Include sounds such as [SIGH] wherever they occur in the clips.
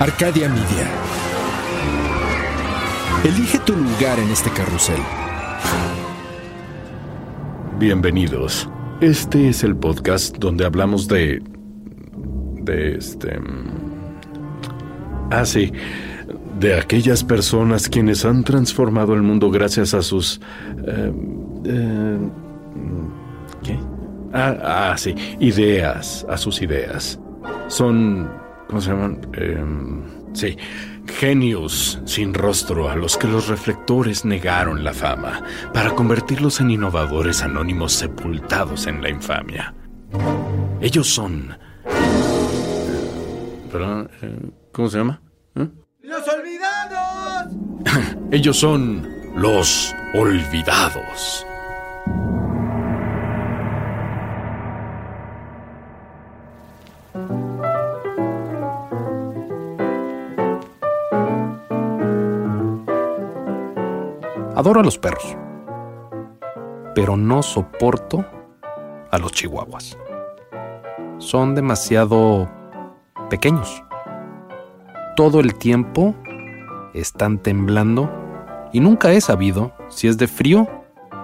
Arcadia Media. Elige tu lugar en este carrusel. Bienvenidos. Este es el podcast donde hablamos de... de este... Ah, sí. De aquellas personas quienes han transformado el mundo gracias a sus... eh, eh, ¿Qué? Ah, ah, sí. Ideas, a sus ideas. Son... ¿Cómo se llaman? Em, sí. Genios sin rostro a los que los reflectores negaron la fama para convertirlos en innovadores anónimos sepultados en la infamia. Ellos son... perdón, eh, ¿Cómo se llama? ¿Eh? ¡Los olvidados! [LAUGHS] Ellos son los olvidados. Adoro a los perros, pero no soporto a los chihuahuas. Son demasiado pequeños. Todo el tiempo están temblando y nunca he sabido si es de frío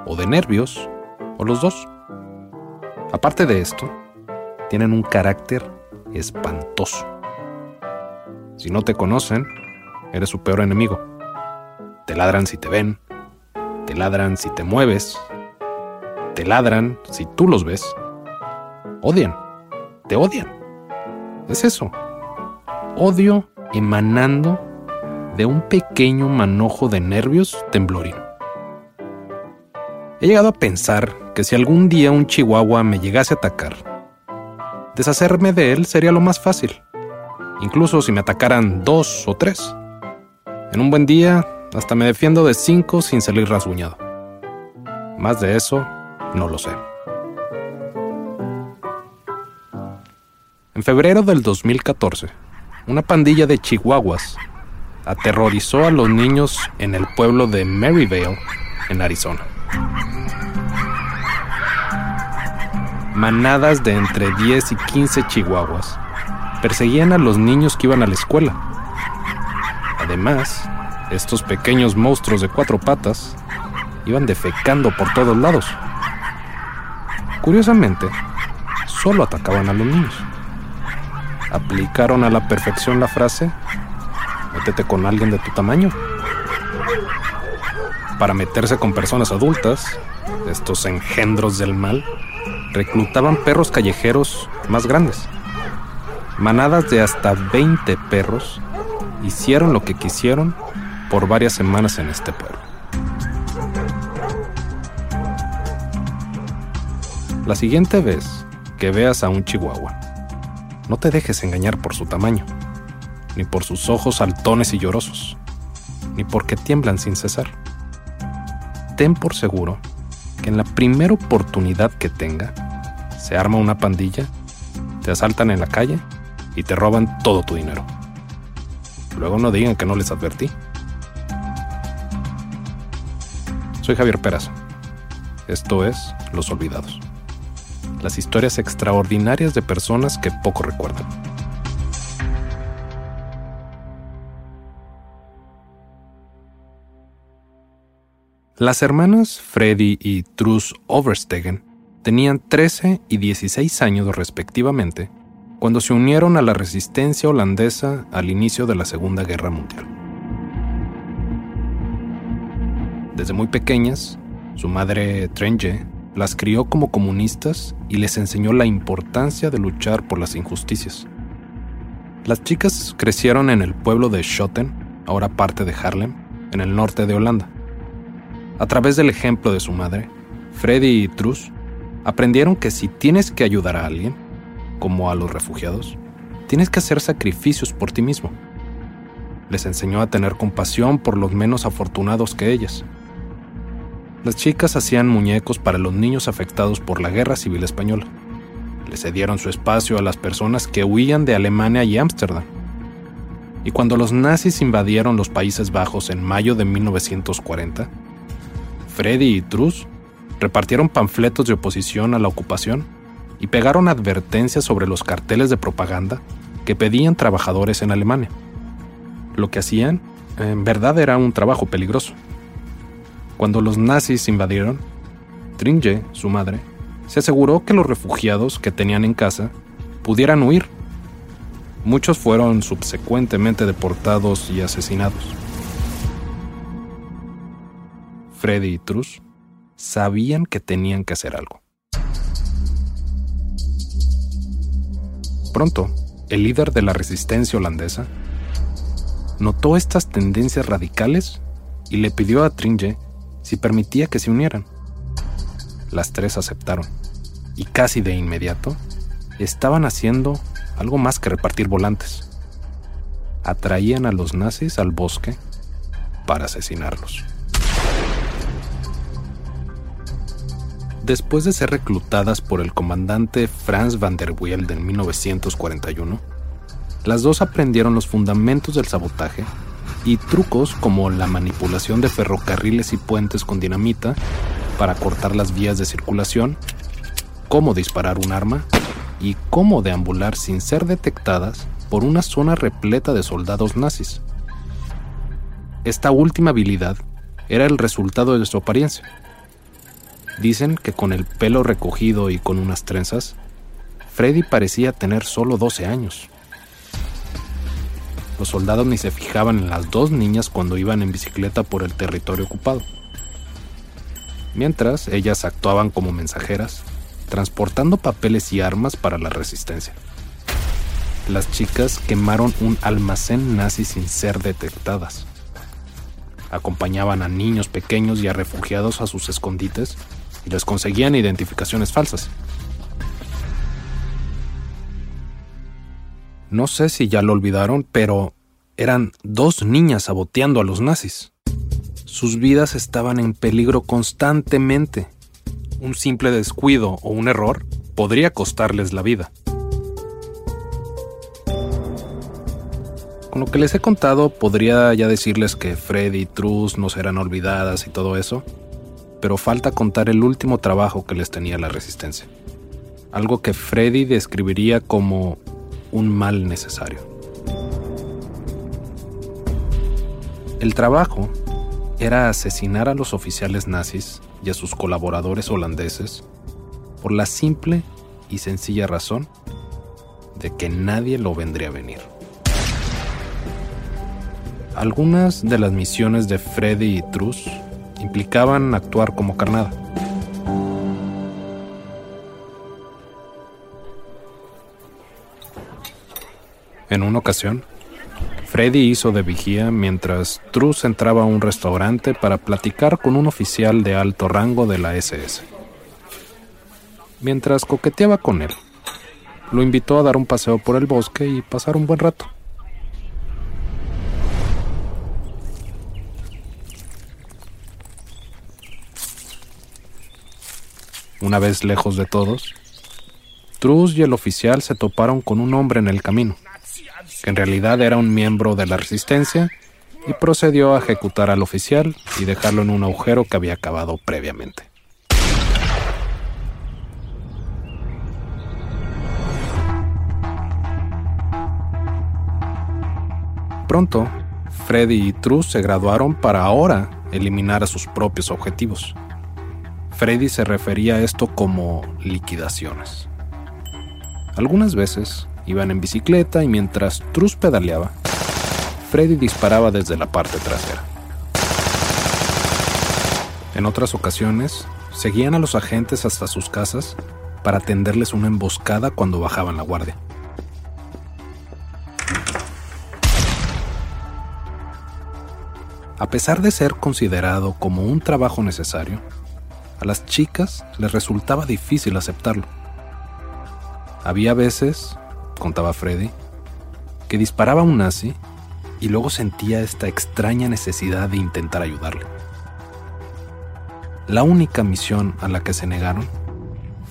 o de nervios o los dos. Aparte de esto, tienen un carácter espantoso. Si no te conocen, eres su peor enemigo. Te ladran si te ven, te ladran si te mueves, te ladran si tú los ves. Odian, te odian. Es eso. Odio emanando de un pequeño manojo de nervios temblorino. He llegado a pensar que si algún día un chihuahua me llegase a atacar, deshacerme de él sería lo más fácil, incluso si me atacaran dos o tres. En un buen día, hasta me defiendo de cinco sin salir rasguñado. Más de eso, no lo sé. En febrero del 2014, una pandilla de chihuahuas aterrorizó a los niños en el pueblo de Maryvale, en Arizona. Manadas de entre 10 y 15 chihuahuas perseguían a los niños que iban a la escuela. Además, estos pequeños monstruos de cuatro patas iban defecando por todos lados. Curiosamente, solo atacaban a los niños. Aplicaron a la perfección la frase métete con alguien de tu tamaño. Para meterse con personas adultas, estos engendros del mal reclutaban perros callejeros más grandes. Manadas de hasta 20 perros hicieron lo que quisieron por varias semanas en este pueblo. La siguiente vez que veas a un chihuahua, no te dejes engañar por su tamaño ni por sus ojos saltones y llorosos, ni porque tiemblan sin cesar. Ten por seguro que en la primera oportunidad que tenga, se arma una pandilla, te asaltan en la calle y te roban todo tu dinero. Luego no digan que no les advertí. Soy Javier Peraza. Esto es Los Olvidados. Las historias extraordinarias de personas que poco recuerdan. Las hermanas Freddy y Truss Overstegen tenían 13 y 16 años respectivamente cuando se unieron a la resistencia holandesa al inicio de la Segunda Guerra Mundial. Desde muy pequeñas, su madre Trenje las crió como comunistas y les enseñó la importancia de luchar por las injusticias. Las chicas crecieron en el pueblo de Schoten, ahora parte de Haarlem, en el norte de Holanda. A través del ejemplo de su madre, Freddy y Truss aprendieron que si tienes que ayudar a alguien, como a los refugiados, tienes que hacer sacrificios por ti mismo. Les enseñó a tener compasión por los menos afortunados que ellas. Las chicas hacían muñecos para los niños afectados por la Guerra Civil Española. Le cedieron su espacio a las personas que huían de Alemania y Ámsterdam. Y cuando los nazis invadieron los Países Bajos en mayo de 1940, Freddy y Truss repartieron panfletos de oposición a la ocupación y pegaron advertencias sobre los carteles de propaganda que pedían trabajadores en Alemania. Lo que hacían, en verdad, era un trabajo peligroso. Cuando los nazis invadieron, Tringe, su madre, se aseguró que los refugiados que tenían en casa pudieran huir. Muchos fueron subsecuentemente deportados y asesinados. Freddy y Truss sabían que tenían que hacer algo. Pronto, el líder de la resistencia holandesa notó estas tendencias radicales y le pidió a Tringe si permitía que se unieran. Las tres aceptaron y casi de inmediato estaban haciendo algo más que repartir volantes. Atraían a los nazis al bosque para asesinarlos. Después de ser reclutadas por el comandante Franz van der Wielde en 1941, las dos aprendieron los fundamentos del sabotaje y trucos como la manipulación de ferrocarriles y puentes con dinamita para cortar las vías de circulación, cómo disparar un arma y cómo deambular sin ser detectadas por una zona repleta de soldados nazis. Esta última habilidad era el resultado de su apariencia Dicen que con el pelo recogido y con unas trenzas, Freddy parecía tener solo 12 años. Los soldados ni se fijaban en las dos niñas cuando iban en bicicleta por el territorio ocupado. Mientras, ellas actuaban como mensajeras, transportando papeles y armas para la resistencia. Las chicas quemaron un almacén nazi sin ser detectadas. Acompañaban a niños pequeños y a refugiados a sus escondites y les conseguían identificaciones falsas. No sé si ya lo olvidaron, pero eran dos niñas saboteando a los nazis. Sus vidas estaban en peligro constantemente. Un simple descuido o un error podría costarles la vida. Con lo que les he contado, podría ya decirles que Freddy y Truss no serán olvidadas y todo eso, pero falta contar el último trabajo que les tenía la resistencia. Algo que Freddy describiría como un mal necesario. El trabajo era asesinar a los oficiales nazis y a sus colaboradores holandeses por la simple y sencilla razón de que nadie lo vendría a venir. Algunas de las misiones de Freddy y Truss implicaban actuar como carnada. En una ocasión, Freddy hizo de vigía mientras Truss entraba a un restaurante para platicar con un oficial de alto rango de la SS. Mientras coqueteaba con él, lo invitó a dar un paseo por el bosque y pasar un buen rato. Una vez lejos de todos, Truss y el oficial se toparon con un hombre en el camino, que en realidad era un miembro de la resistencia, y procedió a ejecutar al oficial y dejarlo en un agujero que había acabado previamente. Pronto, Freddy y Truss se graduaron para ahora eliminar a sus propios objetivos. Freddy se refería a esto como liquidaciones. Algunas veces iban en bicicleta y mientras Truss pedaleaba, Freddy disparaba desde la parte trasera. En otras ocasiones, seguían a los agentes hasta sus casas para tenderles una emboscada cuando bajaban la guardia. A pesar de ser considerado como un trabajo necesario, a las chicas les resultaba difícil aceptarlo. Había veces, contaba Freddy, que disparaba a un nazi y luego sentía esta extraña necesidad de intentar ayudarle. La única misión a la que se negaron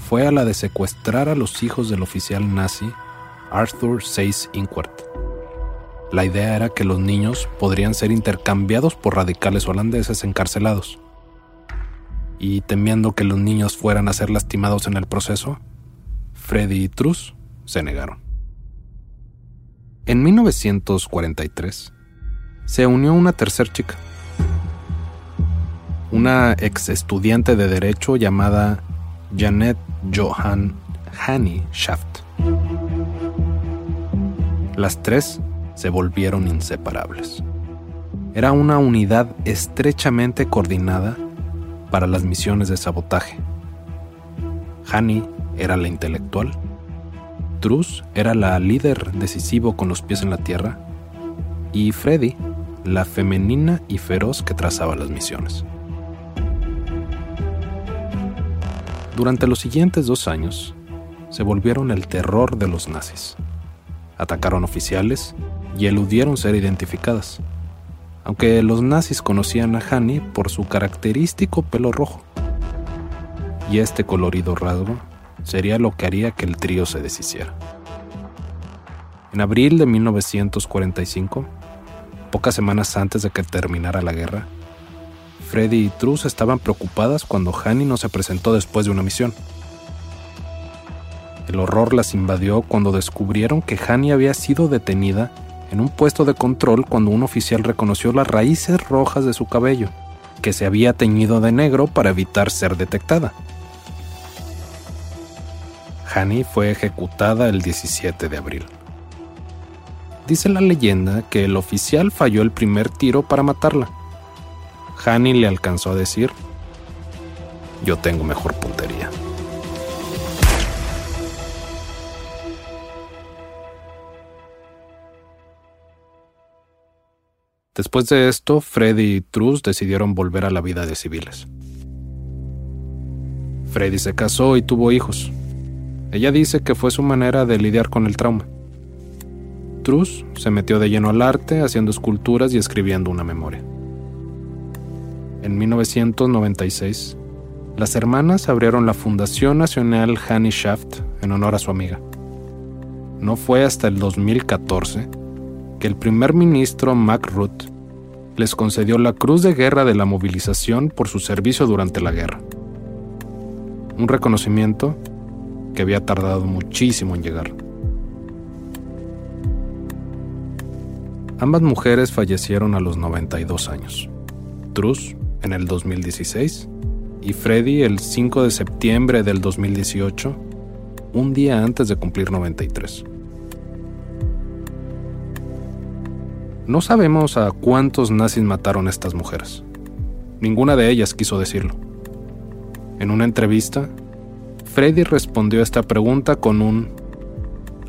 fue a la de secuestrar a los hijos del oficial nazi Arthur Seyss Inquart. La idea era que los niños podrían ser intercambiados por radicales holandeses encarcelados y temiendo que los niños fueran a ser lastimados en el proceso, Freddy y Truss se negaron. En 1943, se unió una tercer chica, una ex estudiante de derecho llamada Janet Johan Hanny Shaft. Las tres se volvieron inseparables. Era una unidad estrechamente coordinada para las misiones de sabotaje. Hanny era la intelectual, Truss era la líder decisivo con los pies en la tierra y Freddy la femenina y feroz que trazaba las misiones. Durante los siguientes dos años, se volvieron el terror de los nazis. Atacaron oficiales y eludieron ser identificadas, aunque los nazis conocían a Hani por su característico pelo rojo. Y este colorido rasgo sería lo que haría que el trío se deshiciera. En abril de 1945, pocas semanas antes de que terminara la guerra, Freddy y Truss estaban preocupadas cuando Hani no se presentó después de una misión. El horror las invadió cuando descubrieron que Hani había sido detenida en un puesto de control cuando un oficial reconoció las raíces rojas de su cabello, que se había teñido de negro para evitar ser detectada. Hani fue ejecutada el 17 de abril. Dice la leyenda que el oficial falló el primer tiro para matarla. Hani le alcanzó a decir, yo tengo mejor puntería. Después de esto, Freddy y Truss decidieron volver a la vida de civiles. Freddy se casó y tuvo hijos. Ella dice que fue su manera de lidiar con el trauma. Truss se metió de lleno al arte, haciendo esculturas y escribiendo una memoria. En 1996, las hermanas abrieron la Fundación Nacional Hanny Shaft en honor a su amiga. No fue hasta el 2014 que el primer ministro Mac Ruth les concedió la Cruz de Guerra de la Movilización por su servicio durante la guerra. Un reconocimiento que había tardado muchísimo en llegar. Ambas mujeres fallecieron a los 92 años. Truss en el 2016 y Freddy el 5 de septiembre del 2018, un día antes de cumplir 93. No sabemos a cuántos nazis mataron estas mujeres. Ninguna de ellas quiso decirlo. En una entrevista, Freddy respondió a esta pregunta con un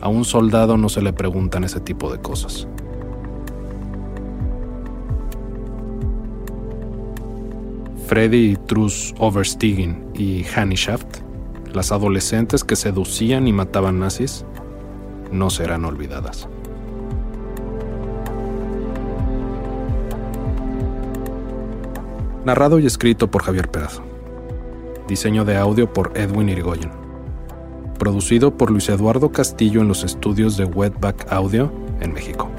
a un soldado no se le preguntan ese tipo de cosas. Freddy Truss Overstiegen y Shaft, las adolescentes que seducían y mataban nazis, no serán olvidadas. Narrado y escrito por Javier Pedazo. Diseño de audio por Edwin Irigoyen. Producido por Luis Eduardo Castillo en los estudios de Wetback Audio en México.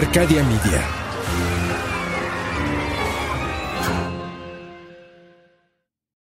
Arcadia Media.